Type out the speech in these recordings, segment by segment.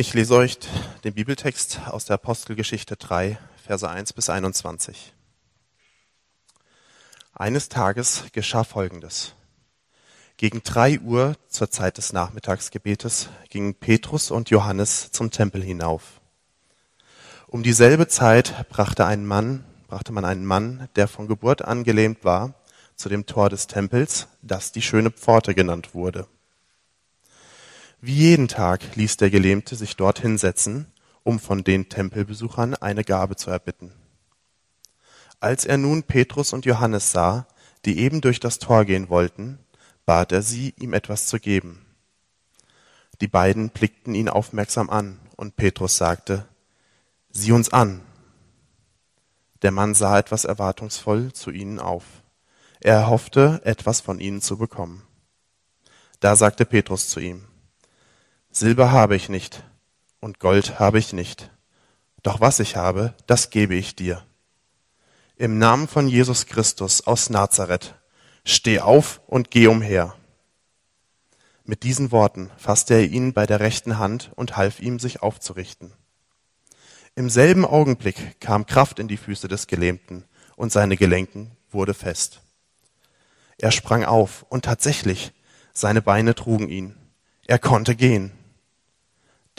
Ich lese euch den Bibeltext aus der Apostelgeschichte 3, Verse 1 bis 21. Eines Tages geschah Folgendes. Gegen drei Uhr zur Zeit des Nachmittagsgebetes gingen Petrus und Johannes zum Tempel hinauf. Um dieselbe Zeit brachte ein Mann, brachte man einen Mann, der von Geburt an gelähmt war, zu dem Tor des Tempels, das die schöne Pforte genannt wurde. Wie jeden Tag ließ der Gelähmte sich dort hinsetzen, um von den Tempelbesuchern eine Gabe zu erbitten. Als er nun Petrus und Johannes sah, die eben durch das Tor gehen wollten, bat er sie, ihm etwas zu geben. Die beiden blickten ihn aufmerksam an, und Petrus sagte, Sieh uns an. Der Mann sah etwas erwartungsvoll zu ihnen auf. Er hoffte, etwas von ihnen zu bekommen. Da sagte Petrus zu ihm, Silber habe ich nicht und Gold habe ich nicht, doch was ich habe, das gebe ich dir. Im Namen von Jesus Christus aus Nazareth, steh auf und geh umher. Mit diesen Worten fasste er ihn bei der rechten Hand und half ihm, sich aufzurichten. Im selben Augenblick kam Kraft in die Füße des Gelähmten und seine Gelenken wurde fest. Er sprang auf und tatsächlich, seine Beine trugen ihn. Er konnte gehen.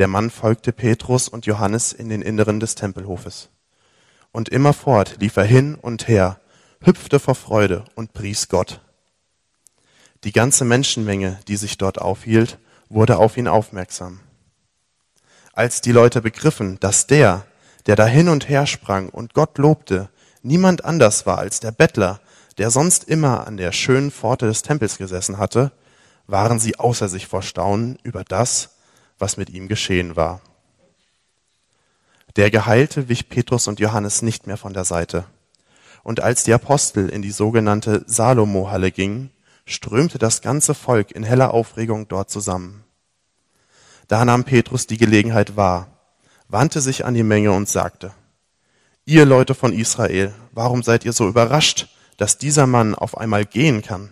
Der Mann folgte Petrus und Johannes in den Inneren des Tempelhofes. Und immerfort lief er hin und her, hüpfte vor Freude und pries Gott. Die ganze Menschenmenge, die sich dort aufhielt, wurde auf ihn aufmerksam. Als die Leute begriffen, dass der, der da hin und her sprang und Gott lobte, niemand anders war als der Bettler, der sonst immer an der schönen Pforte des Tempels gesessen hatte, waren sie außer sich vor Staunen über das, was mit ihm geschehen war. Der Geheilte wich Petrus und Johannes nicht mehr von der Seite. Und als die Apostel in die sogenannte Salomo-Halle gingen, strömte das ganze Volk in heller Aufregung dort zusammen. Da nahm Petrus die Gelegenheit wahr, wandte sich an die Menge und sagte, Ihr Leute von Israel, warum seid ihr so überrascht, dass dieser Mann auf einmal gehen kann?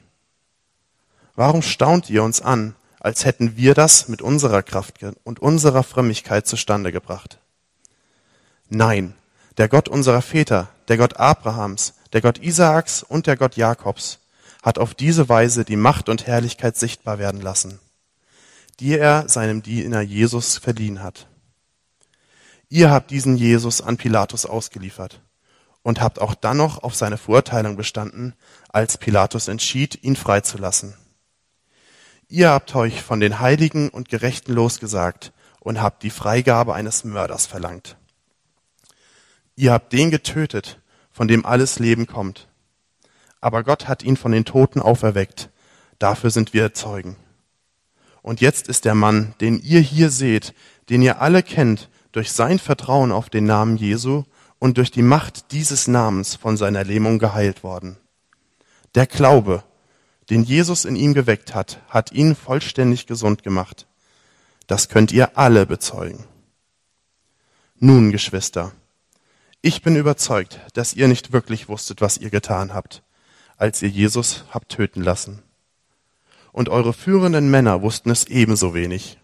Warum staunt ihr uns an, als hätten wir das mit unserer Kraft und unserer Frömmigkeit zustande gebracht? Nein, der Gott unserer Väter, der Gott Abrahams, der Gott Isaaks und der Gott Jakobs hat auf diese Weise die Macht und Herrlichkeit sichtbar werden lassen, die er seinem Diener Jesus verliehen hat. Ihr habt diesen Jesus an Pilatus ausgeliefert und habt auch dann noch auf seine Verurteilung bestanden, als Pilatus entschied, ihn freizulassen. Ihr habt euch von den Heiligen und Gerechten losgesagt und habt die Freigabe eines Mörders verlangt. Ihr habt den getötet, von dem alles Leben kommt. Aber Gott hat ihn von den Toten auferweckt. Dafür sind wir Zeugen. Und jetzt ist der Mann, den ihr hier seht, den ihr alle kennt, durch sein Vertrauen auf den Namen Jesu und durch die Macht dieses Namens von seiner Lähmung geheilt worden. Der Glaube, den Jesus in ihm geweckt hat, hat ihn vollständig gesund gemacht. Das könnt ihr alle bezeugen. Nun, Geschwister, ich bin überzeugt, dass ihr nicht wirklich wusstet, was ihr getan habt als ihr Jesus habt töten lassen. Und eure führenden Männer wussten es ebenso wenig.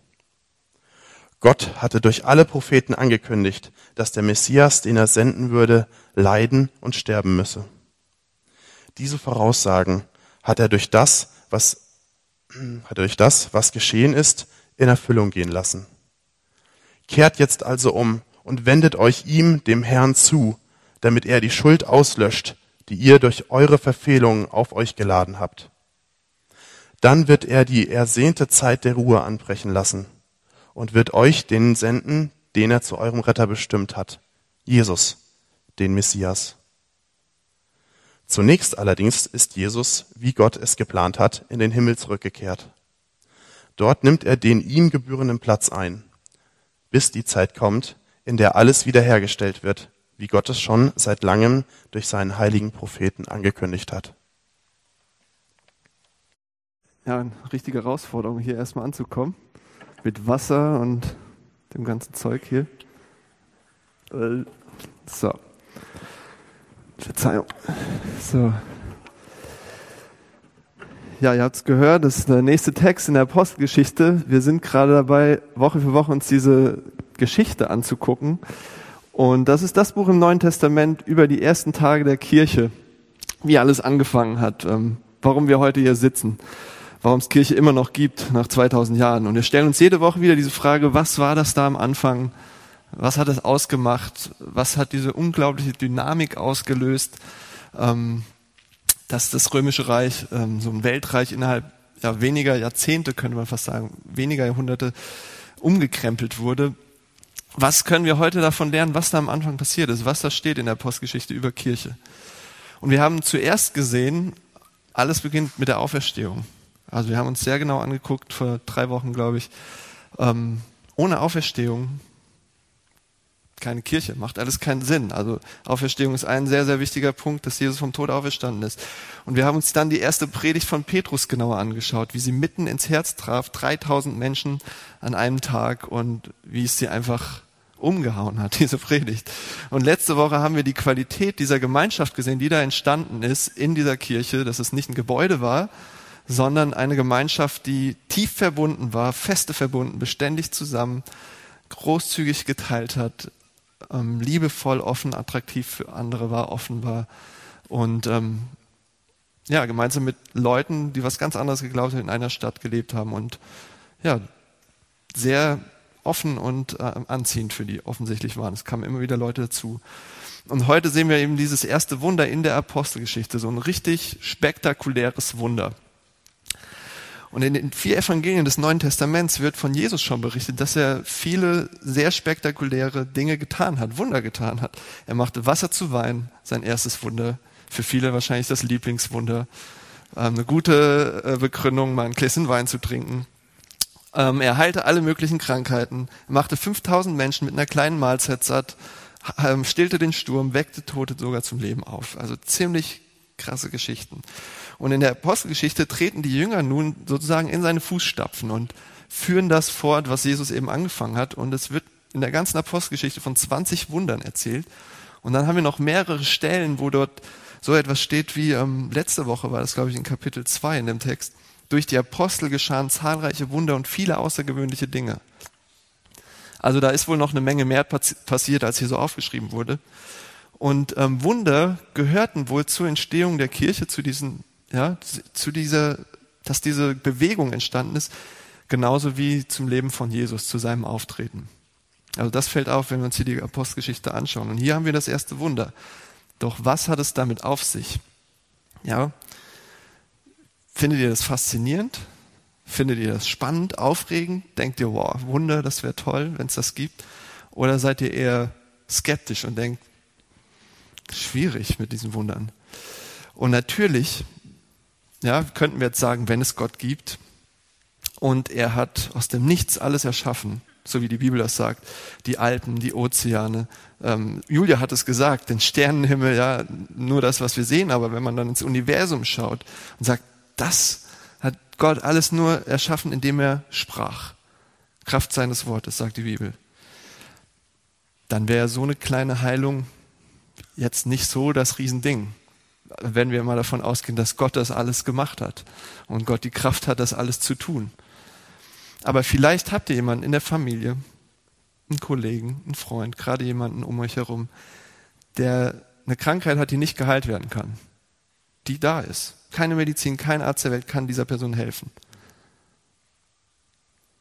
Gott hatte durch alle Propheten angekündigt, dass der Messias, den er senden würde, leiden und sterben müsse. Diese Voraussagen hat er durch das, was, hat er durch das, was geschehen ist, in Erfüllung gehen lassen. Kehrt jetzt also um und wendet euch ihm, dem Herrn, zu, damit er die Schuld auslöscht, die ihr durch eure Verfehlungen auf euch geladen habt. Dann wird er die ersehnte Zeit der Ruhe anbrechen lassen und wird euch den senden, den er zu eurem Retter bestimmt hat, Jesus, den Messias. Zunächst allerdings ist Jesus, wie Gott es geplant hat, in den Himmel zurückgekehrt. Dort nimmt er den ihm gebührenden Platz ein, bis die Zeit kommt, in der alles wiederhergestellt wird, wie Gott es schon seit langem durch seinen heiligen Propheten angekündigt hat. Ja, eine richtige Herausforderung, hier erstmal anzukommen. Mit Wasser und dem ganzen Zeug hier. Äh, so. Verzeihung. So. Ja, ihr habt es gehört, das ist der nächste Text in der Apostelgeschichte. Wir sind gerade dabei, Woche für Woche uns diese Geschichte anzugucken. Und das ist das Buch im Neuen Testament über die ersten Tage der Kirche, wie alles angefangen hat, ähm, warum wir heute hier sitzen, warum es Kirche immer noch gibt nach 2000 Jahren. Und wir stellen uns jede Woche wieder diese Frage, was war das da am Anfang? Was hat es ausgemacht? Was hat diese unglaubliche Dynamik ausgelöst, ähm, dass das Römische Reich, ähm, so ein Weltreich innerhalb ja, weniger Jahrzehnte, könnte man fast sagen, weniger Jahrhunderte umgekrempelt wurde. Was können wir heute davon lernen, was da am Anfang passiert ist, was da steht in der Postgeschichte über Kirche? Und wir haben zuerst gesehen, alles beginnt mit der Auferstehung. Also wir haben uns sehr genau angeguckt, vor drei Wochen, glaube ich, ähm, ohne Auferstehung keine Kirche, macht alles keinen Sinn. Also Auferstehung ist ein sehr, sehr wichtiger Punkt, dass Jesus vom Tod auferstanden ist. Und wir haben uns dann die erste Predigt von Petrus genauer angeschaut, wie sie mitten ins Herz traf, 3000 Menschen an einem Tag und wie es sie einfach umgehauen hat, diese Predigt. Und letzte Woche haben wir die Qualität dieser Gemeinschaft gesehen, die da entstanden ist in dieser Kirche, dass es nicht ein Gebäude war, sondern eine Gemeinschaft, die tief verbunden war, feste verbunden, beständig zusammen, großzügig geteilt hat, ähm, liebevoll, offen, attraktiv für andere war, offen war und ähm, ja, gemeinsam mit Leuten, die was ganz anderes geglaubt haben, in einer Stadt gelebt haben und ja, sehr offen und äh, anziehend für die offensichtlich waren. Es kamen immer wieder Leute dazu. Und heute sehen wir eben dieses erste Wunder in der Apostelgeschichte, so ein richtig spektakuläres Wunder. Und in den vier Evangelien des Neuen Testaments wird von Jesus schon berichtet, dass er viele sehr spektakuläre Dinge getan hat, Wunder getan hat. Er machte Wasser zu Wein, sein erstes Wunder. Für viele wahrscheinlich das Lieblingswunder. Ähm, eine gute äh, Begründung, mal ein Gläschen Wein zu trinken. Ähm, er heilte alle möglichen Krankheiten, machte 5000 Menschen mit einer kleinen Mahlzeit satt, ähm, stillte den Sturm, weckte Tote sogar zum Leben auf. Also ziemlich krasse Geschichten. Und in der Apostelgeschichte treten die Jünger nun sozusagen in seine Fußstapfen und führen das fort, was Jesus eben angefangen hat. Und es wird in der ganzen Apostelgeschichte von 20 Wundern erzählt. Und dann haben wir noch mehrere Stellen, wo dort so etwas steht wie ähm, letzte Woche war das, glaube ich, in Kapitel 2 in dem Text. Durch die Apostel geschahen zahlreiche Wunder und viele außergewöhnliche Dinge. Also da ist wohl noch eine Menge mehr passiert, als hier so aufgeschrieben wurde. Und ähm, Wunder gehörten wohl zur Entstehung der Kirche, zu diesen ja, zu dieser, dass diese Bewegung entstanden ist, genauso wie zum Leben von Jesus, zu seinem Auftreten. Also das fällt auf, wenn wir uns hier die Apostelgeschichte anschauen. Und hier haben wir das erste Wunder. Doch was hat es damit auf sich? Ja, findet ihr das faszinierend? Findet ihr das spannend, aufregend? Denkt ihr, wow, Wunder, das wäre toll, wenn es das gibt? Oder seid ihr eher skeptisch und denkt, schwierig mit diesen Wundern? Und natürlich ja, könnten wir jetzt sagen, wenn es Gott gibt und er hat aus dem Nichts alles erschaffen, so wie die Bibel das sagt, die Alpen, die Ozeane. Ähm, Julia hat es gesagt, den Sternenhimmel, ja, nur das, was wir sehen, aber wenn man dann ins Universum schaut und sagt, das hat Gott alles nur erschaffen, indem er sprach. Kraft seines Wortes, sagt die Bibel. Dann wäre so eine kleine Heilung jetzt nicht so das Riesending wenn wir mal davon ausgehen, dass Gott das alles gemacht hat und Gott die Kraft hat, das alles zu tun. Aber vielleicht habt ihr jemanden in der Familie, einen Kollegen, einen Freund, gerade jemanden um euch herum, der eine Krankheit hat, die nicht geheilt werden kann, die da ist. Keine Medizin, kein Arzt der Welt kann dieser Person helfen.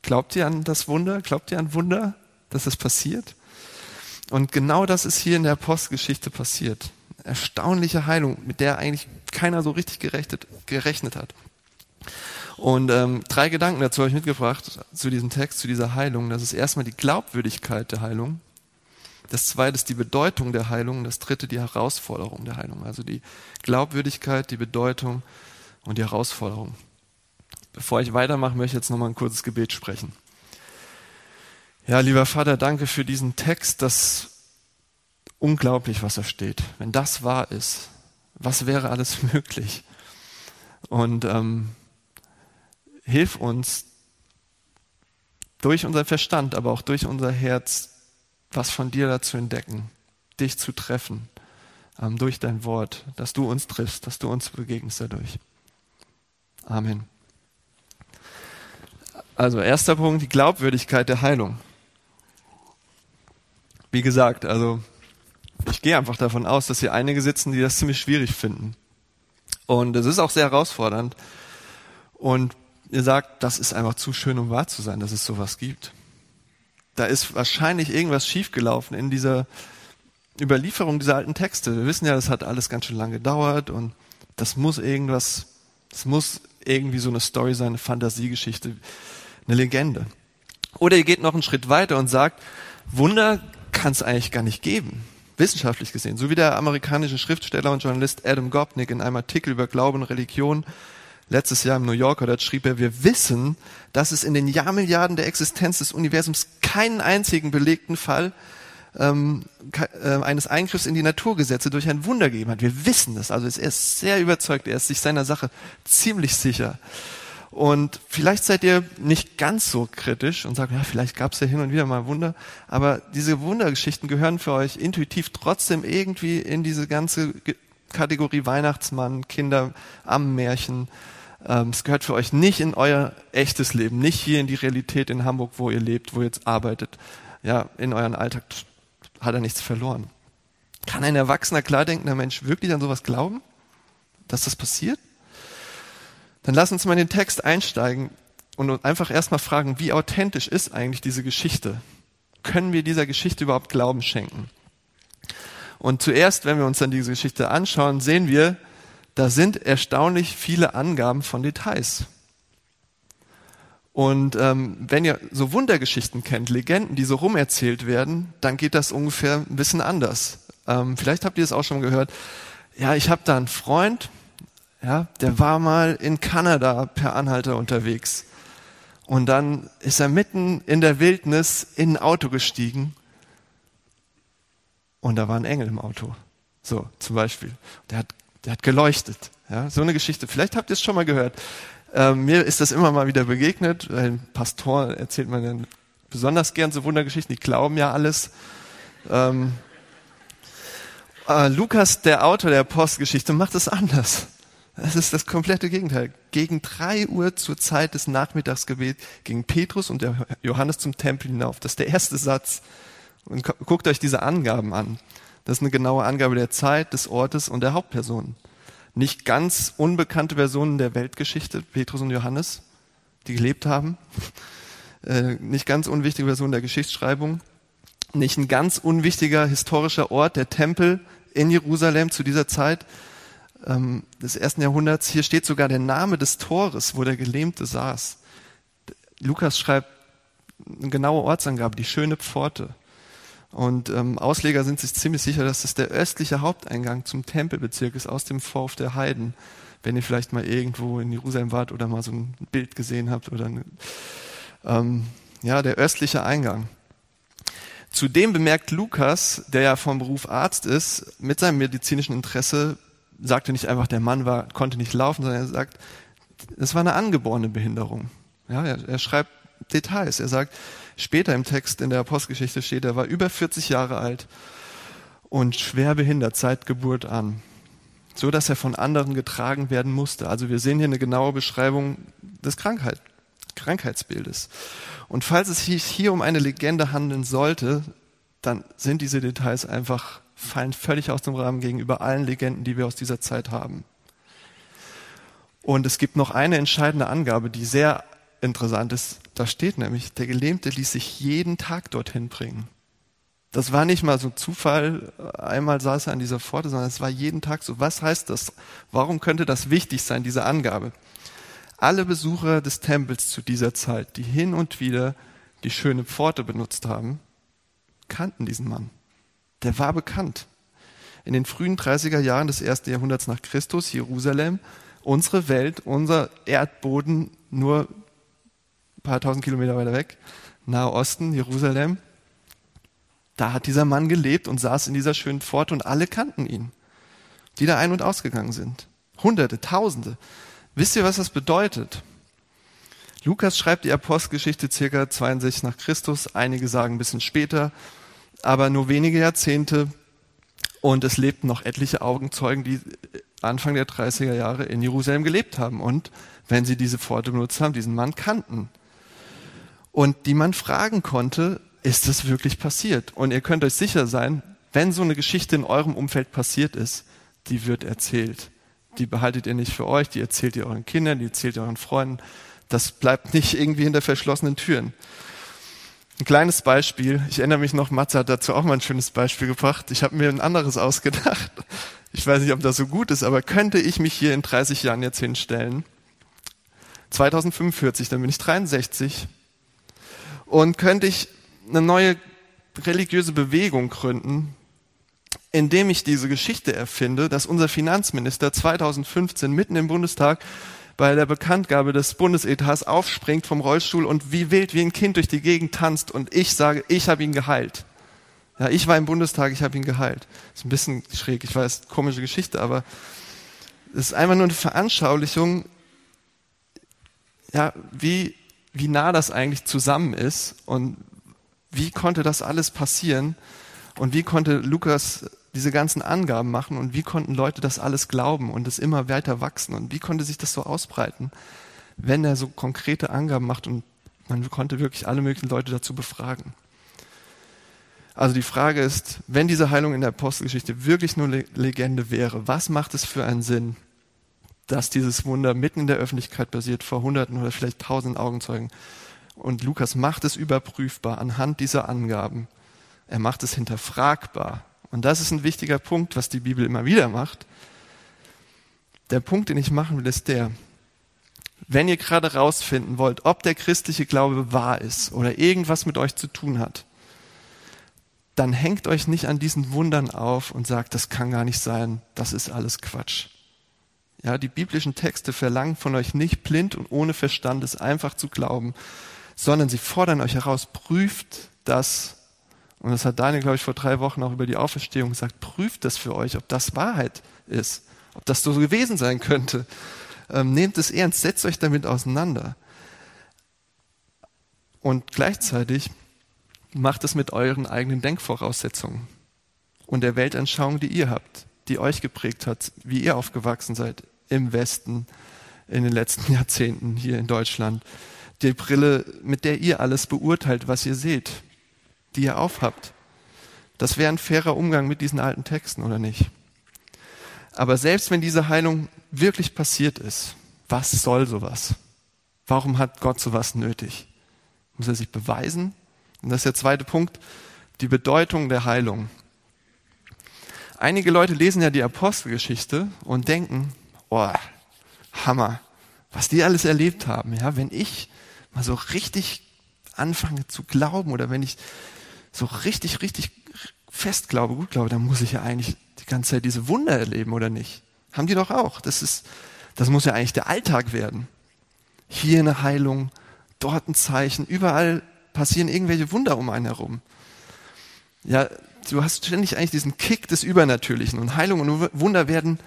Glaubt ihr an das Wunder? Glaubt ihr an Wunder, dass das passiert? Und genau das ist hier in der Postgeschichte passiert erstaunliche Heilung, mit der eigentlich keiner so richtig gerechnet, gerechnet hat. Und ähm, drei Gedanken dazu habe ich mitgebracht zu diesem Text, zu dieser Heilung. Das ist erstmal die Glaubwürdigkeit der Heilung. Das zweite ist die Bedeutung der Heilung. Das dritte die Herausforderung der Heilung. Also die Glaubwürdigkeit, die Bedeutung und die Herausforderung. Bevor ich weitermache, möchte ich jetzt nochmal ein kurzes Gebet sprechen. Ja, lieber Vater, danke für diesen Text, dass unglaublich, was da steht. Wenn das wahr ist, was wäre alles möglich? Und ähm, hilf uns durch unser Verstand, aber auch durch unser Herz, was von dir da zu entdecken, dich zu treffen, ähm, durch dein Wort, dass du uns triffst, dass du uns begegnest dadurch. Amen. Also erster Punkt, die Glaubwürdigkeit der Heilung. Wie gesagt, also ich gehe einfach davon aus, dass hier einige sitzen, die das ziemlich schwierig finden. Und es ist auch sehr herausfordernd. Und ihr sagt, das ist einfach zu schön, um wahr zu sein, dass es sowas gibt. Da ist wahrscheinlich irgendwas schiefgelaufen in dieser Überlieferung dieser alten Texte. Wir wissen ja, das hat alles ganz schön lange gedauert und das muss irgendwas, das muss irgendwie so eine Story sein, eine Fantasiegeschichte, eine Legende. Oder ihr geht noch einen Schritt weiter und sagt, Wunder kann es eigentlich gar nicht geben, wissenschaftlich gesehen. So wie der amerikanische Schriftsteller und Journalist Adam Gopnik in einem Artikel über Glauben und Religion letztes Jahr im New Yorker, dort schrieb er, wir wissen, dass es in den Jahrmilliarden der Existenz des Universums keinen einzigen belegten Fall ähm, äh, eines Eingriffs in die Naturgesetze durch ein Wunder gegeben hat. Wir wissen das. Also er ist sehr überzeugt, er ist sich seiner Sache ziemlich sicher. Und vielleicht seid ihr nicht ganz so kritisch und sagt, ja, vielleicht gab es ja hin und wieder mal Wunder, aber diese Wundergeschichten gehören für euch intuitiv trotzdem irgendwie in diese ganze Kategorie Weihnachtsmann, Kinder am Märchen. Ähm, es gehört für euch nicht in euer echtes Leben, nicht hier in die Realität in Hamburg, wo ihr lebt, wo ihr jetzt arbeitet. Ja, in euren Alltag hat er nichts verloren. Kann ein erwachsener, klardenkender Mensch wirklich an sowas glauben, dass das passiert? Dann lass uns mal in den Text einsteigen und einfach erstmal fragen, wie authentisch ist eigentlich diese Geschichte? Können wir dieser Geschichte überhaupt Glauben schenken? Und zuerst, wenn wir uns dann diese Geschichte anschauen, sehen wir, da sind erstaunlich viele Angaben von Details. Und ähm, wenn ihr so Wundergeschichten kennt, Legenden, die so rumerzählt werden, dann geht das ungefähr ein bisschen anders. Ähm, vielleicht habt ihr es auch schon gehört. Ja, ich habe da einen Freund, ja, der war mal in Kanada per Anhalter unterwegs. Und dann ist er mitten in der Wildnis in ein Auto gestiegen. Und da war ein Engel im Auto. So, zum Beispiel. Der hat, der hat geleuchtet. Ja, so eine Geschichte. Vielleicht habt ihr es schon mal gehört. Ähm, mir ist das immer mal wieder begegnet. Ein Pastor erzählt man dann besonders gern so Wundergeschichten. Die glauben ja alles. Ähm, äh, Lukas, der Autor der Postgeschichte, macht es anders. Das ist das komplette Gegenteil. Gegen drei Uhr zur Zeit des Nachmittagsgebets gingen Petrus und der Johannes zum Tempel hinauf. Das ist der erste Satz. Und guckt euch diese Angaben an. Das ist eine genaue Angabe der Zeit, des Ortes und der Hauptperson. Nicht ganz unbekannte Personen der Weltgeschichte, Petrus und Johannes, die gelebt haben. Äh, nicht ganz unwichtige Personen der Geschichtsschreibung. Nicht ein ganz unwichtiger historischer Ort, der Tempel in Jerusalem zu dieser Zeit ähm, des ersten Jahrhunderts. Hier steht sogar der Name des Tores, wo der Gelähmte saß. Lukas schreibt eine genaue Ortsangabe, die schöne Pforte. Und ähm, Ausleger sind sich ziemlich sicher, dass das der östliche Haupteingang zum Tempelbezirk ist, aus dem Vorhof der Heiden. Wenn ihr vielleicht mal irgendwo in Jerusalem wart oder mal so ein Bild gesehen habt oder eine, ähm, ja, der östliche Eingang. Zudem bemerkt Lukas, der ja vom Beruf Arzt ist, mit seinem medizinischen Interesse sagte nicht einfach, der Mann war, konnte nicht laufen, sondern er sagt, es war eine angeborene Behinderung. Ja, er, er schreibt Details. Er sagt, später im Text in der Apostelgeschichte steht, er war über 40 Jahre alt und schwer behindert seit Geburt an, so dass er von anderen getragen werden musste. Also wir sehen hier eine genaue Beschreibung des Krankheit, Krankheitsbildes. Und falls es sich hier um eine Legende handeln sollte, dann sind diese Details einfach fallen völlig aus dem Rahmen gegenüber allen Legenden, die wir aus dieser Zeit haben. Und es gibt noch eine entscheidende Angabe, die sehr interessant ist. Da steht nämlich, der Gelähmte ließ sich jeden Tag dorthin bringen. Das war nicht mal so Zufall, einmal saß er an dieser Pforte, sondern es war jeden Tag so. Was heißt das? Warum könnte das wichtig sein, diese Angabe? Alle Besucher des Tempels zu dieser Zeit, die hin und wieder die schöne Pforte benutzt haben, kannten diesen Mann der war bekannt. In den frühen 30er Jahren des ersten Jahrhunderts nach Christus, Jerusalem, unsere Welt, unser Erdboden nur ein paar tausend Kilometer weiter weg, Nahe Osten, Jerusalem, da hat dieser Mann gelebt und saß in dieser schönen Pforte und alle kannten ihn, die da ein- und ausgegangen sind. Hunderte, Tausende. Wisst ihr, was das bedeutet? Lukas schreibt die Apostelgeschichte circa 62 nach Christus, einige sagen ein bisschen später, aber nur wenige Jahrzehnte und es lebten noch etliche Augenzeugen, die Anfang der 30er Jahre in Jerusalem gelebt haben und, wenn sie diese Pforte benutzt haben, diesen Mann kannten. Und die man fragen konnte, ist das wirklich passiert? Und ihr könnt euch sicher sein, wenn so eine Geschichte in eurem Umfeld passiert ist, die wird erzählt. Die behaltet ihr nicht für euch, die erzählt ihr euren Kindern, die erzählt ihr euren Freunden. Das bleibt nicht irgendwie hinter verschlossenen Türen. Ein kleines Beispiel. Ich erinnere mich noch, Matze hat dazu auch mal ein schönes Beispiel gebracht. Ich habe mir ein anderes ausgedacht. Ich weiß nicht, ob das so gut ist, aber könnte ich mich hier in 30 Jahren jetzt hinstellen? 2045, dann bin ich 63. Und könnte ich eine neue religiöse Bewegung gründen, indem ich diese Geschichte erfinde, dass unser Finanzminister 2015 mitten im Bundestag bei der Bekanntgabe des Bundesetats aufspringt vom Rollstuhl und wie wild wie ein Kind durch die Gegend tanzt und ich sage, ich habe ihn geheilt. Ja, ich war im Bundestag, ich habe ihn geheilt. Ist ein bisschen schräg, ich weiß, komische Geschichte, aber es ist einfach nur eine Veranschaulichung, ja, wie, wie nah das eigentlich zusammen ist und wie konnte das alles passieren und wie konnte Lukas diese ganzen Angaben machen und wie konnten Leute das alles glauben und es immer weiter wachsen und wie konnte sich das so ausbreiten, wenn er so konkrete Angaben macht und man konnte wirklich alle möglichen Leute dazu befragen. Also die Frage ist, wenn diese Heilung in der Apostelgeschichte wirklich nur Legende wäre, was macht es für einen Sinn, dass dieses Wunder mitten in der Öffentlichkeit basiert, vor Hunderten oder vielleicht Tausenden Augenzeugen? Und Lukas macht es überprüfbar anhand dieser Angaben. Er macht es hinterfragbar. Und das ist ein wichtiger Punkt, was die Bibel immer wieder macht. Der Punkt, den ich machen will, ist der, wenn ihr gerade rausfinden wollt, ob der christliche Glaube wahr ist oder irgendwas mit euch zu tun hat, dann hängt euch nicht an diesen Wundern auf und sagt, das kann gar nicht sein, das ist alles Quatsch. Ja, die biblischen Texte verlangen von euch nicht blind und ohne Verstand es einfach zu glauben, sondern sie fordern euch heraus, prüft das und das hat Daniel, glaube ich, vor drei Wochen auch über die Auferstehung gesagt. Prüft das für euch, ob das Wahrheit ist, ob das so gewesen sein könnte. Ähm, nehmt es ernst, setzt euch damit auseinander. Und gleichzeitig macht es mit euren eigenen Denkvoraussetzungen und der Weltanschauung, die ihr habt, die euch geprägt hat, wie ihr aufgewachsen seid im Westen in den letzten Jahrzehnten hier in Deutschland. Die Brille, mit der ihr alles beurteilt, was ihr seht die ihr aufhabt. Das wäre ein fairer Umgang mit diesen alten Texten, oder nicht? Aber selbst wenn diese Heilung wirklich passiert ist, was soll sowas? Warum hat Gott sowas nötig? Muss er sich beweisen? Und das ist der zweite Punkt, die Bedeutung der Heilung. Einige Leute lesen ja die Apostelgeschichte und denken, oh, Hammer, was die alles erlebt haben. Ja, wenn ich mal so richtig anfange zu glauben oder wenn ich so richtig, richtig fest glaube, gut glaube, dann muss ich ja eigentlich die ganze Zeit diese Wunder erleben, oder nicht? Haben die doch auch. Das ist, das muss ja eigentlich der Alltag werden. Hier eine Heilung, dort ein Zeichen, überall passieren irgendwelche Wunder um einen herum. Ja, du hast ständig eigentlich diesen Kick des Übernatürlichen und Heilung und Wunder werden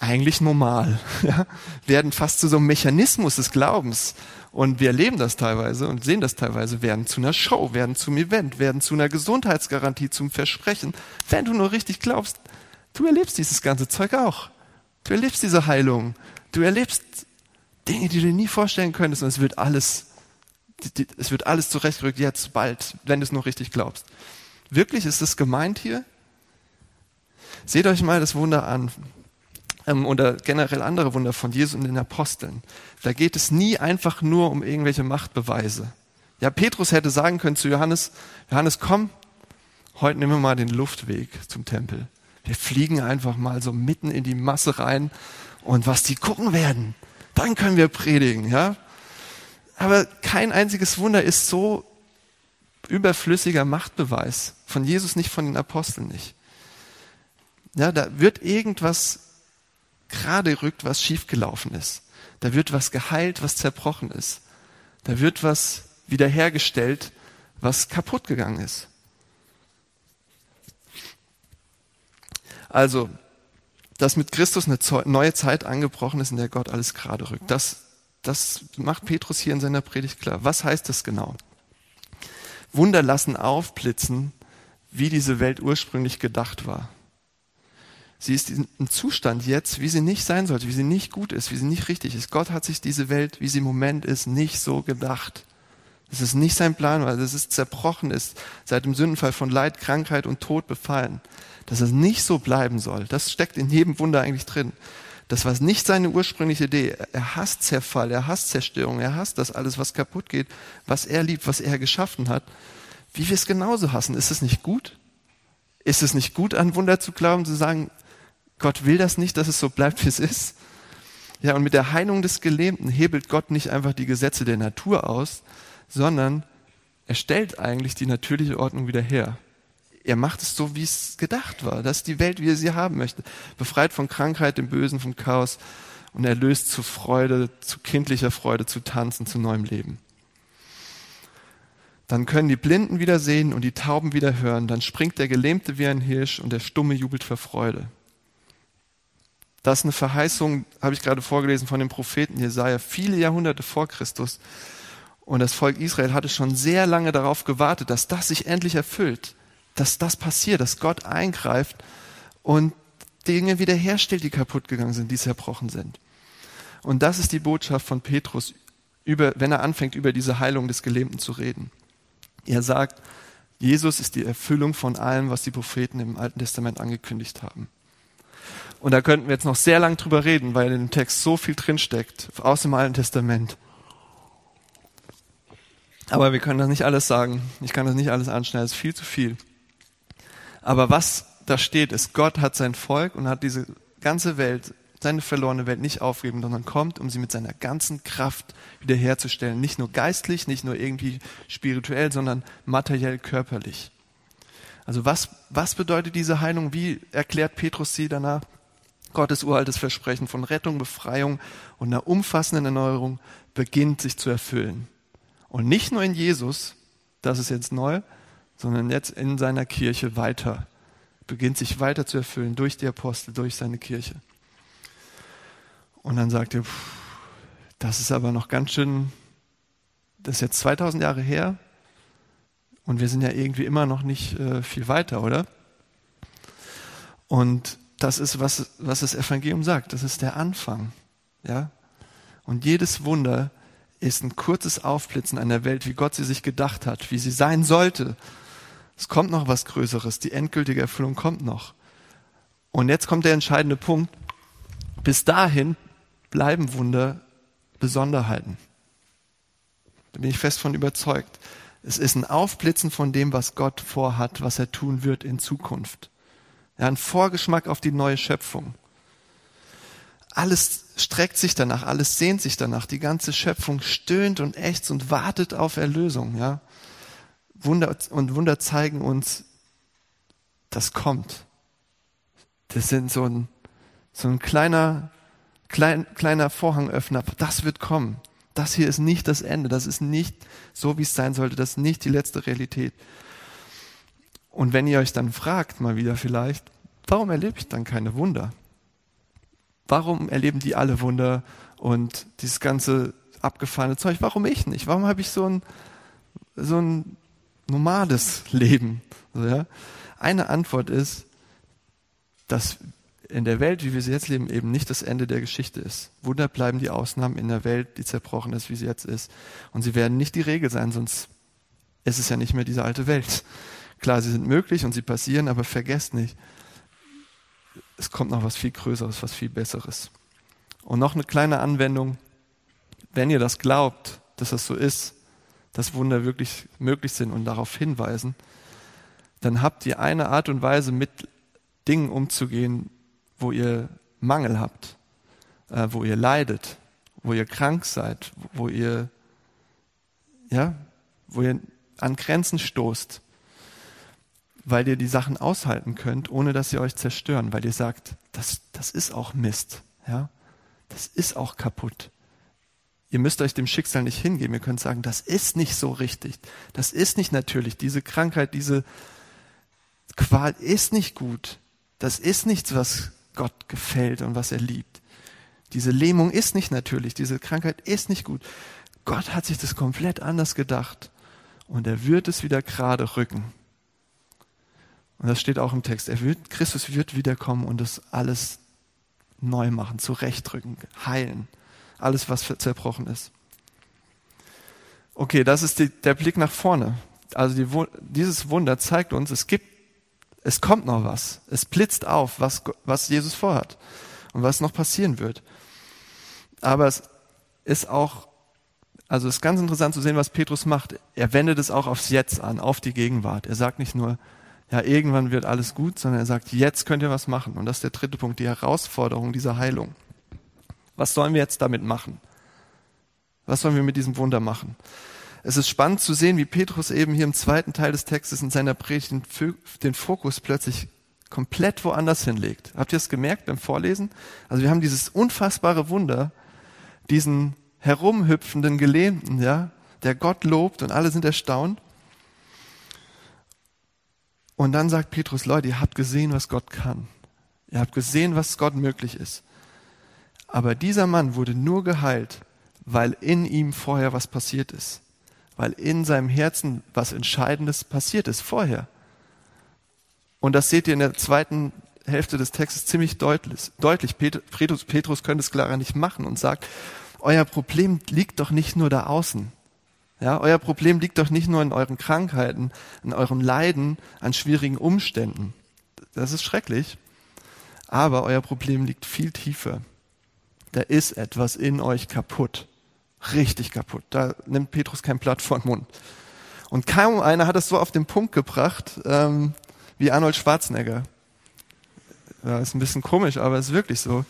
eigentlich normal, ja, werden fast zu so einem Mechanismus des Glaubens. Und wir erleben das teilweise und sehen das teilweise, werden zu einer Show, werden zum Event, werden zu einer Gesundheitsgarantie, zum Versprechen. Wenn du nur richtig glaubst, du erlebst dieses ganze Zeug auch. Du erlebst diese Heilung. Du erlebst Dinge, die du dir nie vorstellen könntest und es wird alles, es wird alles zurechtgerückt jetzt bald, wenn du es nur richtig glaubst. Wirklich ist es gemeint hier? Seht euch mal das Wunder an ähm, oder generell andere Wunder von Jesus und den Aposteln. Da geht es nie einfach nur um irgendwelche Machtbeweise. Ja, Petrus hätte sagen können zu Johannes, Johannes, komm, heute nehmen wir mal den Luftweg zum Tempel. Wir fliegen einfach mal so mitten in die Masse rein und was die gucken werden, dann können wir predigen, ja. Aber kein einziges Wunder ist so überflüssiger Machtbeweis. Von Jesus nicht, von den Aposteln nicht. Ja, da wird irgendwas gerade rückt, was schiefgelaufen ist. Da wird was geheilt, was zerbrochen ist. Da wird was wiederhergestellt, was kaputt gegangen ist. Also, dass mit Christus eine neue Zeit angebrochen ist, in der Gott alles gerade rückt. Das, das macht Petrus hier in seiner Predigt klar. Was heißt das genau? Wunder lassen aufblitzen, wie diese Welt ursprünglich gedacht war. Sie ist im Zustand jetzt, wie sie nicht sein sollte, wie sie nicht gut ist, wie sie nicht richtig ist. Gott hat sich diese Welt, wie sie im Moment ist, nicht so gedacht. Das ist nicht sein Plan, weil es ist zerbrochen ist, seit dem Sündenfall von Leid, Krankheit und Tod befallen. Dass es nicht so bleiben soll. Das steckt in jedem Wunder eigentlich drin. Das war nicht seine ursprüngliche Idee. Er hasst Zerfall, er hasst Zerstörung, er hasst das alles, was kaputt geht, was er liebt, was er geschaffen hat. Wie wir es genauso hassen. Ist es nicht gut? Ist es nicht gut, an Wunder zu glauben, zu sagen, Gott will das nicht, dass es so bleibt, wie es ist? Ja, und mit der Heilung des Gelähmten hebelt Gott nicht einfach die Gesetze der Natur aus, sondern er stellt eigentlich die natürliche Ordnung wieder her. Er macht es so, wie es gedacht war. Das ist die Welt, wie er sie haben möchte. Befreit von Krankheit, dem Bösen, vom Chaos und erlöst zu Freude, zu kindlicher Freude, zu Tanzen, zu neuem Leben. Dann können die Blinden wieder sehen und die Tauben wieder hören. Dann springt der Gelähmte wie ein Hirsch und der Stumme jubelt vor Freude. Das ist eine Verheißung, habe ich gerade vorgelesen von dem Propheten Jesaja, viele Jahrhunderte vor Christus. Und das Volk Israel hatte schon sehr lange darauf gewartet, dass das sich endlich erfüllt, dass das passiert, dass Gott eingreift und Dinge wiederherstellt, die kaputt gegangen sind, die zerbrochen sind. Und das ist die Botschaft von Petrus, über, wenn er anfängt, über diese Heilung des Gelähmten zu reden. Er sagt, Jesus ist die Erfüllung von allem, was die Propheten im Alten Testament angekündigt haben. Und da könnten wir jetzt noch sehr lang drüber reden, weil in dem Text so viel drinsteckt, aus dem Alten Testament. Aber wir können das nicht alles sagen. Ich kann das nicht alles anschneiden. Es ist viel zu viel. Aber was da steht, ist, Gott hat sein Volk und hat diese ganze Welt, seine verlorene Welt nicht aufgeben, sondern kommt, um sie mit seiner ganzen Kraft wiederherzustellen. Nicht nur geistlich, nicht nur irgendwie spirituell, sondern materiell, körperlich. Also was, was bedeutet diese Heilung? Wie erklärt Petrus sie danach? Gottes uraltes Versprechen von Rettung, Befreiung und einer umfassenden Erneuerung beginnt sich zu erfüllen. Und nicht nur in Jesus, das ist jetzt neu, sondern jetzt in seiner Kirche weiter. Beginnt sich weiter zu erfüllen durch die Apostel, durch seine Kirche. Und dann sagt er, das ist aber noch ganz schön, das ist jetzt 2000 Jahre her und wir sind ja irgendwie immer noch nicht äh, viel weiter, oder? Und das ist, was, was das Evangelium sagt. Das ist der Anfang. Ja? Und jedes Wunder ist ein kurzes Aufblitzen einer Welt, wie Gott sie sich gedacht hat, wie sie sein sollte. Es kommt noch was Größeres, die endgültige Erfüllung kommt noch. Und jetzt kommt der entscheidende Punkt. Bis dahin bleiben Wunder Besonderheiten. Da bin ich fest von überzeugt. Es ist ein Aufblitzen von dem, was Gott vorhat, was er tun wird in Zukunft. Ja, ein Vorgeschmack auf die neue Schöpfung alles streckt sich danach, alles sehnt sich danach. Die ganze Schöpfung stöhnt und ächzt und wartet auf Erlösung, ja. Wunder und Wunder zeigen uns, das kommt. Das sind so ein, so ein kleiner, klein, kleiner Vorhangöffner. Das wird kommen. Das hier ist nicht das Ende. Das ist nicht so, wie es sein sollte. Das ist nicht die letzte Realität. Und wenn ihr euch dann fragt, mal wieder vielleicht, warum erlebe ich dann keine Wunder? Warum erleben die alle Wunder und dieses ganze abgefahrene Zeug? Warum ich nicht? Warum habe ich so ein, so ein normales Leben? Eine Antwort ist, dass in der Welt, wie wir sie jetzt leben, eben nicht das Ende der Geschichte ist. Wunder bleiben die Ausnahmen in der Welt, die zerbrochen ist, wie sie jetzt ist. Und sie werden nicht die Regel sein, sonst ist es ja nicht mehr diese alte Welt. Klar, sie sind möglich und sie passieren, aber vergesst nicht, es kommt noch was viel Größeres, was viel Besseres. Und noch eine kleine Anwendung. Wenn ihr das glaubt, dass das so ist, dass Wunder wirklich möglich sind und darauf hinweisen, dann habt ihr eine Art und Weise, mit Dingen umzugehen, wo ihr Mangel habt, äh, wo ihr leidet, wo ihr krank seid, wo ihr, ja, wo ihr an Grenzen stoßt weil ihr die Sachen aushalten könnt, ohne dass sie euch zerstören, weil ihr sagt, das, das ist auch Mist, ja, das ist auch kaputt. Ihr müsst euch dem Schicksal nicht hingeben. Ihr könnt sagen, das ist nicht so richtig. Das ist nicht natürlich. Diese Krankheit, diese Qual ist nicht gut. Das ist nichts, was Gott gefällt und was er liebt. Diese Lähmung ist nicht natürlich. Diese Krankheit ist nicht gut. Gott hat sich das komplett anders gedacht. Und er wird es wieder gerade rücken. Und das steht auch im Text. Er wird, Christus wird wiederkommen und das alles neu machen, zurechtrücken, heilen. Alles, was zerbrochen ist. Okay, das ist die, der Blick nach vorne. Also die, dieses Wunder zeigt uns, es gibt, es kommt noch was. Es blitzt auf, was, was Jesus vorhat und was noch passieren wird. Aber es ist auch, also es ist ganz interessant zu sehen, was Petrus macht. Er wendet es auch aufs Jetzt an, auf die Gegenwart. Er sagt nicht nur, ja, irgendwann wird alles gut, sondern er sagt, jetzt könnt ihr was machen. Und das ist der dritte Punkt, die Herausforderung dieser Heilung. Was sollen wir jetzt damit machen? Was sollen wir mit diesem Wunder machen? Es ist spannend zu sehen, wie Petrus eben hier im zweiten Teil des Textes in seiner Predigt den Fokus plötzlich komplett woanders hinlegt. Habt ihr es gemerkt beim Vorlesen? Also wir haben dieses unfassbare Wunder, diesen herumhüpfenden Gelähmten, ja, der Gott lobt und alle sind erstaunt. Und dann sagt Petrus, Leute, ihr habt gesehen, was Gott kann. Ihr habt gesehen, was Gott möglich ist. Aber dieser Mann wurde nur geheilt, weil in ihm vorher was passiert ist weil in seinem Herzen was Entscheidendes passiert ist vorher. Und das seht ihr in der zweiten Hälfte des Textes ziemlich deutlich. deutlich. Petrus, Petrus könnte es klarer nicht machen und sagt, euer Problem liegt doch nicht nur da außen. Ja, euer Problem liegt doch nicht nur in euren Krankheiten, in eurem Leiden, an schwierigen Umständen. Das ist schrecklich. Aber euer Problem liegt viel tiefer. Da ist etwas in euch kaputt richtig kaputt. Da nimmt Petrus kein Blatt vor den Mund. Und kaum einer hat es so auf den Punkt gebracht ähm, wie Arnold Schwarzenegger. Ja, ist ein bisschen komisch, aber ist wirklich so.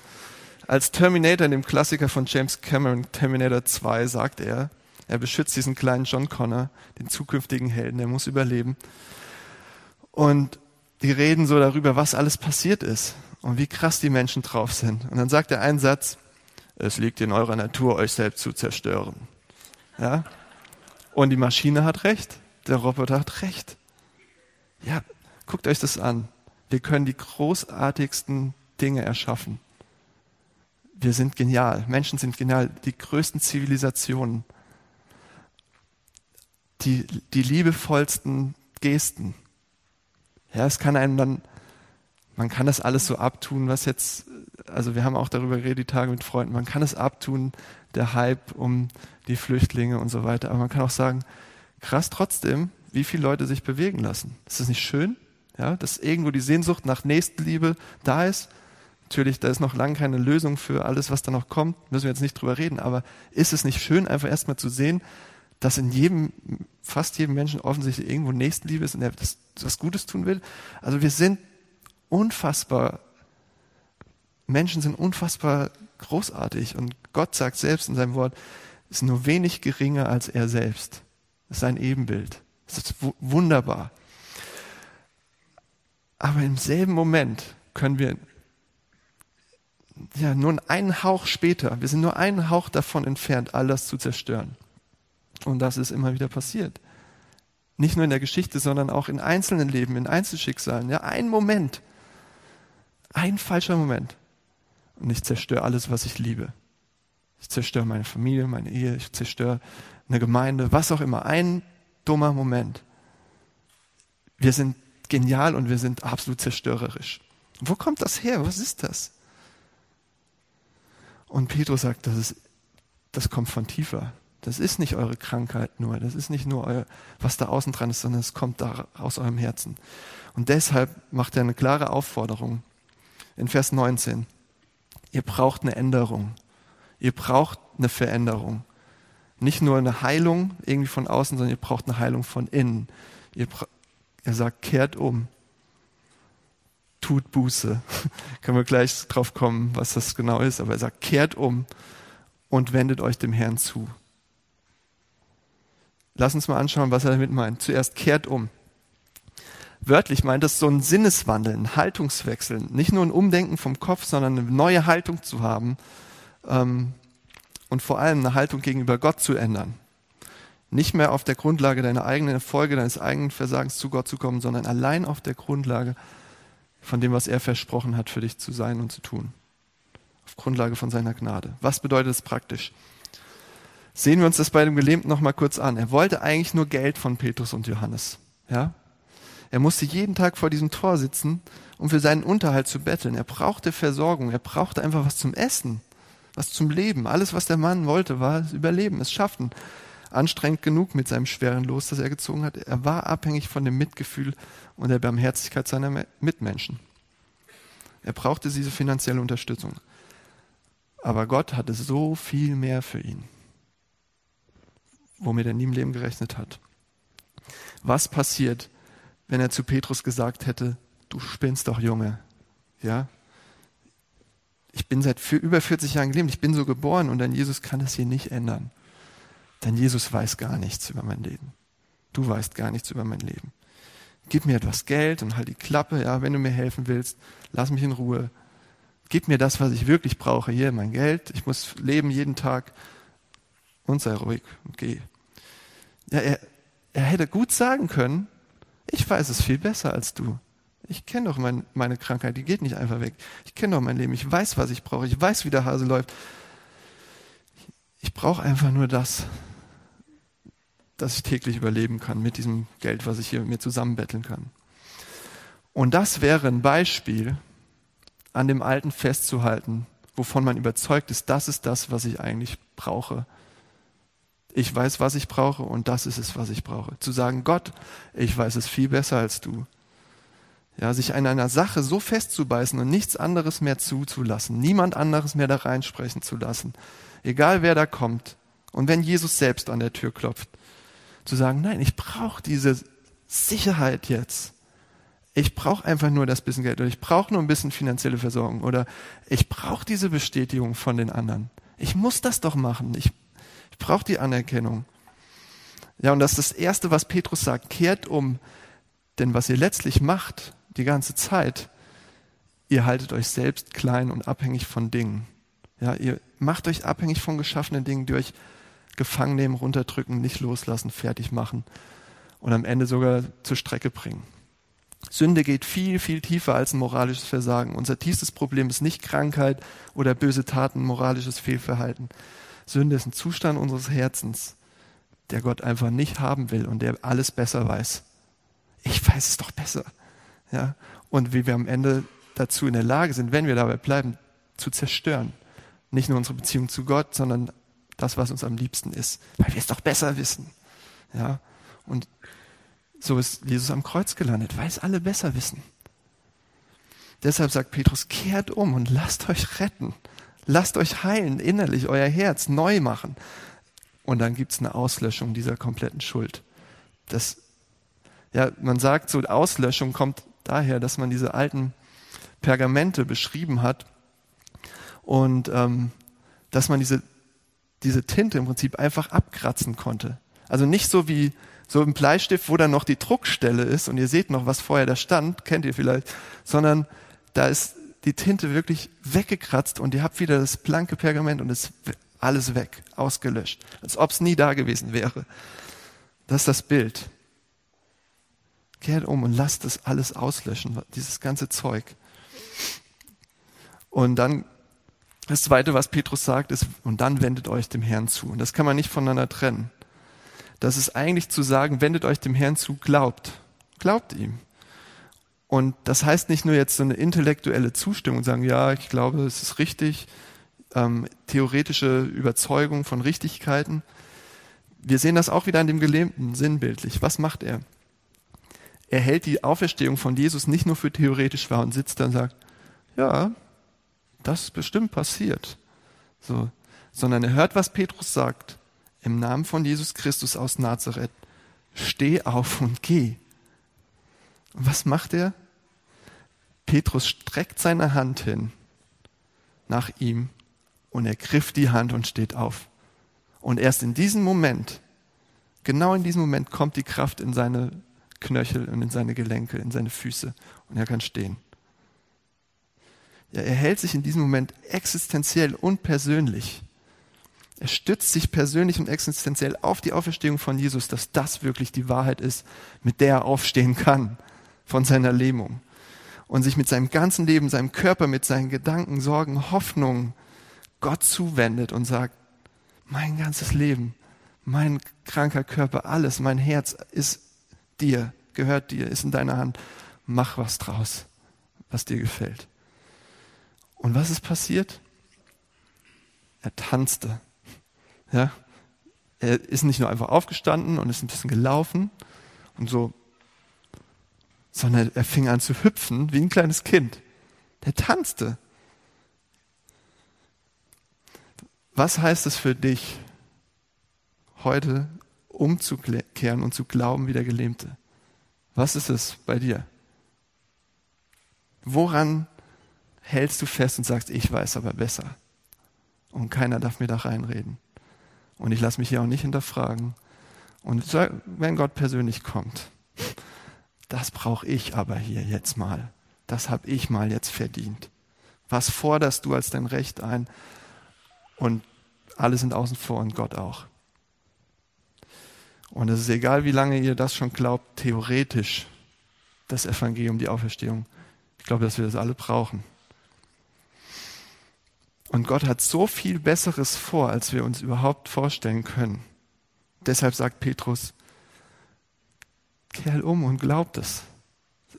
Als Terminator in dem Klassiker von James Cameron, Terminator 2, sagt er, er beschützt diesen kleinen John Connor, den zukünftigen Helden, der muss überleben. Und die reden so darüber, was alles passiert ist und wie krass die Menschen drauf sind. Und dann sagt er einen Satz, es liegt in eurer Natur, euch selbst zu zerstören. Ja? Und die Maschine hat recht, der Roboter hat recht. Ja, guckt euch das an. Wir können die großartigsten Dinge erschaffen. Wir sind genial. Menschen sind genial. Die größten Zivilisationen. Die, die liebevollsten Gesten. Ja, es kann einem dann, man kann das alles so abtun, was jetzt also wir haben auch darüber geredet, die Tage mit Freunden, man kann es abtun, der Hype um die Flüchtlinge und so weiter, aber man kann auch sagen, krass trotzdem, wie viele Leute sich bewegen lassen. Ist das nicht schön? Ja, dass irgendwo die Sehnsucht nach Nächstenliebe da ist. Natürlich, da ist noch lange keine Lösung für alles, was da noch kommt, müssen wir jetzt nicht drüber reden, aber ist es nicht schön, einfach erstmal zu sehen, dass in jedem, fast jedem Menschen offensichtlich irgendwo Nächstenliebe ist und er das, das Gutes tun will? Also wir sind unfassbar Menschen sind unfassbar großartig und Gott sagt selbst in seinem Wort, ist nur wenig geringer als er selbst. Das ist sein Ebenbild. Das ist wunderbar. Aber im selben Moment können wir ja nur einen Hauch später, wir sind nur einen Hauch davon entfernt, all das zu zerstören. Und das ist immer wieder passiert. Nicht nur in der Geschichte, sondern auch in einzelnen Leben, in Einzelschicksalen. Ja, ein Moment, ein falscher Moment und ich zerstöre alles, was ich liebe. Ich zerstöre meine Familie, meine Ehe, ich zerstöre eine Gemeinde, was auch immer. Ein dummer Moment. Wir sind genial und wir sind absolut zerstörerisch. Wo kommt das her? Was ist das? Und Petrus sagt, das, ist, das kommt von tiefer. Das ist nicht eure Krankheit nur. Das ist nicht nur euer, was da außen dran ist, sondern es kommt da aus eurem Herzen. Und deshalb macht er eine klare Aufforderung in Vers 19. Ihr braucht eine Änderung. Ihr braucht eine Veränderung. Nicht nur eine Heilung irgendwie von außen, sondern ihr braucht eine Heilung von innen. Ihr, er sagt, kehrt um. Tut Buße. Können wir gleich drauf kommen, was das genau ist. Aber er sagt, kehrt um und wendet euch dem Herrn zu. Lass uns mal anschauen, was er damit meint. Zuerst kehrt um. Wörtlich meint es so ein Sinneswandel, ein Haltungswechsel. Nicht nur ein Umdenken vom Kopf, sondern eine neue Haltung zu haben ähm, und vor allem eine Haltung gegenüber Gott zu ändern. Nicht mehr auf der Grundlage deiner eigenen Erfolge, deines eigenen Versagens zu Gott zu kommen, sondern allein auf der Grundlage von dem, was er versprochen hat, für dich zu sein und zu tun. Auf Grundlage von seiner Gnade. Was bedeutet es praktisch? Sehen wir uns das bei dem Gelähmten noch mal kurz an. Er wollte eigentlich nur Geld von Petrus und Johannes. Ja? Er musste jeden Tag vor diesem Tor sitzen, um für seinen Unterhalt zu betteln. Er brauchte Versorgung. Er brauchte einfach was zum Essen, was zum Leben. Alles, was der Mann wollte, war das Überleben, es schaffen. anstrengend genug mit seinem schweren Los, das er gezogen hat. Er war abhängig von dem Mitgefühl und der Barmherzigkeit seiner Mitmenschen. Er brauchte diese finanzielle Unterstützung. Aber Gott hatte so viel mehr für ihn, womit er nie im Leben gerechnet hat. Was passiert, wenn er zu Petrus gesagt hätte, du spinnst doch Junge, ja? Ich bin seit über 40 Jahren gelebt, ich bin so geboren und dann Jesus kann es hier nicht ändern. Denn Jesus weiß gar nichts über mein Leben. Du weißt gar nichts über mein Leben. Gib mir etwas Geld und halt die Klappe, ja, wenn du mir helfen willst, lass mich in Ruhe. Gib mir das, was ich wirklich brauche. Hier, mein Geld, ich muss leben jeden Tag und sei ruhig und geh. Ja, er, er hätte gut sagen können, ich weiß es viel besser als du. Ich kenne doch mein, meine Krankheit, die geht nicht einfach weg. Ich kenne doch mein Leben, ich weiß, was ich brauche, ich weiß, wie der Hase läuft. Ich brauche einfach nur das, dass ich täglich überleben kann mit diesem Geld, was ich hier mir zusammenbetteln kann. Und das wäre ein Beispiel, an dem Alten festzuhalten, wovon man überzeugt ist, das ist das, was ich eigentlich brauche. Ich weiß, was ich brauche und das ist es, was ich brauche. Zu sagen, Gott, ich weiß es viel besser als du. Ja, sich an einer Sache so festzubeißen und nichts anderes mehr zuzulassen, niemand anderes mehr da reinsprechen zu lassen, egal wer da kommt. Und wenn Jesus selbst an der Tür klopft, zu sagen, nein, ich brauche diese Sicherheit jetzt. Ich brauche einfach nur das bisschen Geld oder ich brauche nur ein bisschen finanzielle Versorgung oder ich brauche diese Bestätigung von den anderen. Ich muss das doch machen. Ich, ich brauche die Anerkennung. Ja, und das ist das Erste, was Petrus sagt. Kehrt um, denn was ihr letztlich macht, die ganze Zeit, ihr haltet euch selbst klein und abhängig von Dingen. Ja, ihr macht euch abhängig von geschaffenen Dingen, die euch gefangen nehmen, runterdrücken, nicht loslassen, fertig machen und am Ende sogar zur Strecke bringen. Sünde geht viel, viel tiefer als ein moralisches Versagen. Unser tiefstes Problem ist nicht Krankheit oder böse Taten, moralisches Fehlverhalten. Sünde ist ein Zustand unseres Herzens, der Gott einfach nicht haben will und der alles besser weiß. Ich weiß es doch besser. Ja? Und wie wir am Ende dazu in der Lage sind, wenn wir dabei bleiben, zu zerstören. Nicht nur unsere Beziehung zu Gott, sondern das, was uns am liebsten ist, weil wir es doch besser wissen. Ja? Und so ist Jesus am Kreuz gelandet, weil es alle besser wissen. Deshalb sagt Petrus, kehrt um und lasst euch retten. Lasst euch heilen, innerlich, euer Herz neu machen. Und dann gibt es eine Auslöschung dieser kompletten Schuld. Das, ja, man sagt so, Auslöschung kommt daher, dass man diese alten Pergamente beschrieben hat und ähm, dass man diese diese Tinte im Prinzip einfach abkratzen konnte. Also nicht so wie so ein Bleistift, wo dann noch die Druckstelle ist und ihr seht noch, was vorher da stand, kennt ihr vielleicht, sondern da ist die Tinte wirklich weggekratzt und ihr habt wieder das blanke Pergament und es alles weg, ausgelöscht, als ob es nie da gewesen wäre. Das ist das Bild. Kehrt um und lasst das alles auslöschen, dieses ganze Zeug. Und dann das Zweite, was Petrus sagt, ist, und dann wendet euch dem Herrn zu. Und das kann man nicht voneinander trennen. Das ist eigentlich zu sagen, wendet euch dem Herrn zu, glaubt. Glaubt ihm. Und das heißt nicht nur jetzt so eine intellektuelle Zustimmung und sagen, ja, ich glaube, es ist richtig, ähm, theoretische Überzeugung von Richtigkeiten. Wir sehen das auch wieder an dem Gelähmten sinnbildlich. Was macht er? Er hält die Auferstehung von Jesus nicht nur für theoretisch wahr und sitzt dann und sagt, ja, das ist bestimmt passiert. So, sondern er hört, was Petrus sagt. Im Namen von Jesus Christus aus Nazareth. Steh auf und geh. Und was macht er? Petrus streckt seine Hand hin nach ihm und er griff die Hand und steht auf. Und erst in diesem Moment, genau in diesem Moment kommt die Kraft in seine Knöchel und in seine Gelenke, in seine Füße und er kann stehen. Ja, er hält sich in diesem Moment existenziell und persönlich. Er stützt sich persönlich und existenziell auf die Auferstehung von Jesus, dass das wirklich die Wahrheit ist, mit der er aufstehen kann von seiner Lähmung. Und sich mit seinem ganzen Leben, seinem Körper, mit seinen Gedanken, Sorgen, Hoffnungen Gott zuwendet und sagt, mein ganzes Leben, mein kranker Körper, alles, mein Herz ist dir, gehört dir, ist in deiner Hand. Mach was draus, was dir gefällt. Und was ist passiert? Er tanzte. Ja? Er ist nicht nur einfach aufgestanden und ist ein bisschen gelaufen und so, sondern er fing an zu hüpfen wie ein kleines Kind. Der tanzte. Was heißt es für dich, heute umzukehren und zu glauben wie der Gelähmte? Was ist es bei dir? Woran hältst du fest und sagst, ich weiß aber besser? Und keiner darf mir da reinreden. Und ich lasse mich hier auch nicht hinterfragen. Und wenn Gott persönlich kommt, das brauche ich aber hier jetzt mal. Das habe ich mal jetzt verdient. Was forderst du als dein Recht ein? Und alle sind außen vor und Gott auch. Und es ist egal, wie lange ihr das schon glaubt, theoretisch, das Evangelium, die Auferstehung. Ich glaube, dass wir das alle brauchen. Und Gott hat so viel Besseres vor, als wir uns überhaupt vorstellen können. Deshalb sagt Petrus, Kerl um und glaubt es.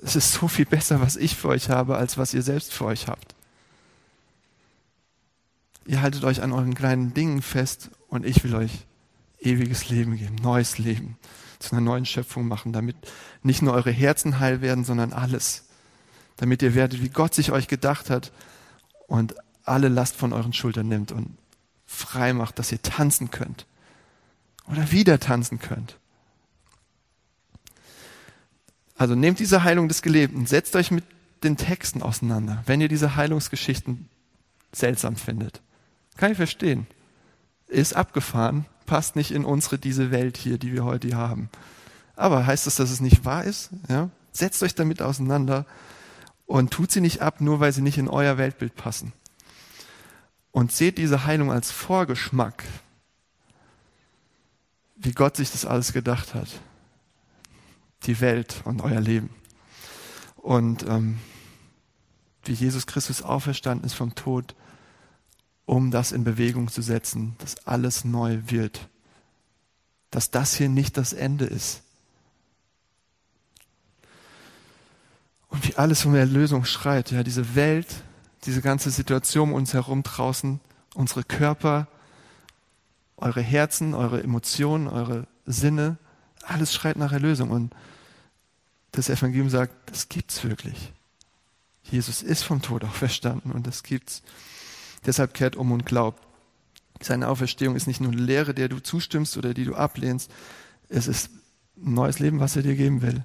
Es ist so viel besser, was ich für euch habe, als was ihr selbst für euch habt. Ihr haltet euch an euren kleinen Dingen fest und ich will euch ewiges Leben geben, neues Leben, zu einer neuen Schöpfung machen, damit nicht nur eure Herzen heil werden, sondern alles. Damit ihr werdet, wie Gott sich euch gedacht hat und alle Last von euren Schultern nimmt und frei macht, dass ihr tanzen könnt oder wieder tanzen könnt. Also nehmt diese Heilung des Gelebten, setzt euch mit den Texten auseinander, wenn ihr diese Heilungsgeschichten seltsam findet. Kann ich verstehen. Ist abgefahren, passt nicht in unsere, diese Welt hier, die wir heute haben. Aber heißt das, dass es nicht wahr ist? Ja? Setzt euch damit auseinander und tut sie nicht ab, nur weil sie nicht in euer Weltbild passen. Und seht diese Heilung als Vorgeschmack, wie Gott sich das alles gedacht hat. Die Welt und euer Leben. Und ähm, wie Jesus Christus auferstanden ist vom Tod, um das in Bewegung zu setzen, dass alles neu wird. Dass das hier nicht das Ende ist. Und wie alles um Erlösung schreit, ja, diese Welt diese ganze Situation um uns herum draußen, unsere Körper, eure Herzen, eure Emotionen, eure Sinne, alles schreit nach Erlösung. Und das Evangelium sagt, das gibt's wirklich. Jesus ist vom Tod auch verstanden und das gibt's. Deshalb kehrt um und glaubt. Seine Auferstehung ist nicht nur eine Lehre, der du zustimmst oder die du ablehnst. Es ist ein neues Leben, was er dir geben will.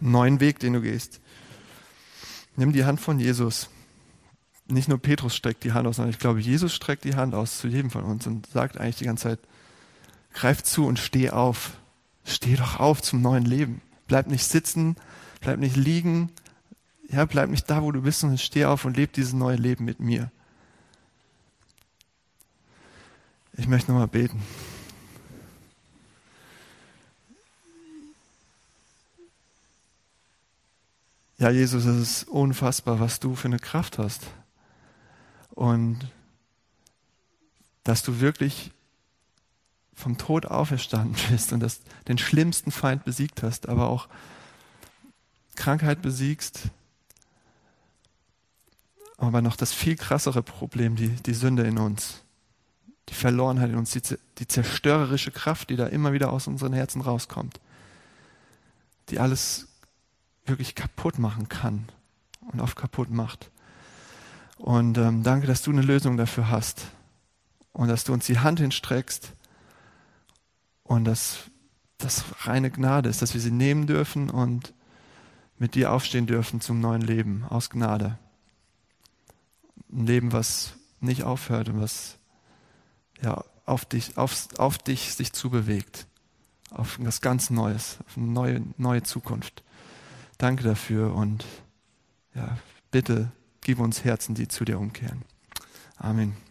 Einen neuen Weg, den du gehst. Nimm die Hand von Jesus nicht nur Petrus streckt die Hand aus, sondern ich glaube, Jesus streckt die Hand aus zu jedem von uns und sagt eigentlich die ganze Zeit, greif zu und steh auf. Steh doch auf zum neuen Leben. Bleib nicht sitzen, bleib nicht liegen, ja, bleib nicht da, wo du bist, sondern steh auf und leb dieses neue Leben mit mir. Ich möchte nochmal beten. Ja, Jesus, es ist unfassbar, was du für eine Kraft hast und dass du wirklich vom Tod auferstanden bist und dass den schlimmsten Feind besiegt hast, aber auch Krankheit besiegst, aber noch das viel krassere Problem, die, die Sünde in uns, die Verlorenheit in uns, die, die zerstörerische Kraft, die da immer wieder aus unseren Herzen rauskommt, die alles wirklich kaputt machen kann und oft kaputt macht. Und ähm, danke, dass du eine Lösung dafür hast und dass du uns die Hand hinstreckst und dass das reine Gnade ist, dass wir sie nehmen dürfen und mit dir aufstehen dürfen zum neuen Leben aus Gnade. Ein Leben, was nicht aufhört und was ja, auf, dich, auf, auf dich sich zubewegt. Auf was ganz Neues, auf eine neue, neue Zukunft. Danke dafür und ja, bitte Gib uns Herzen, die zu dir umkehren. Amen.